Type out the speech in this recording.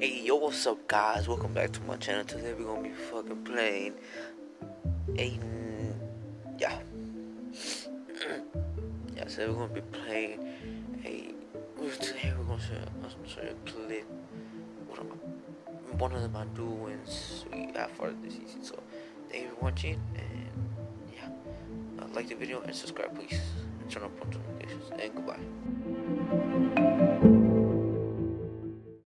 Hey, yo, what's up, guys? Welcome back to my channel. Today we're gonna be fucking playing a yeah, yeah. So we're gonna be playing a. Today we're gonna show, I'm gonna show you a clip. One of my, one we got for this season. So thank you for watching, and yeah, uh, like the video and subscribe, please, and turn on post notifications. And goodbye.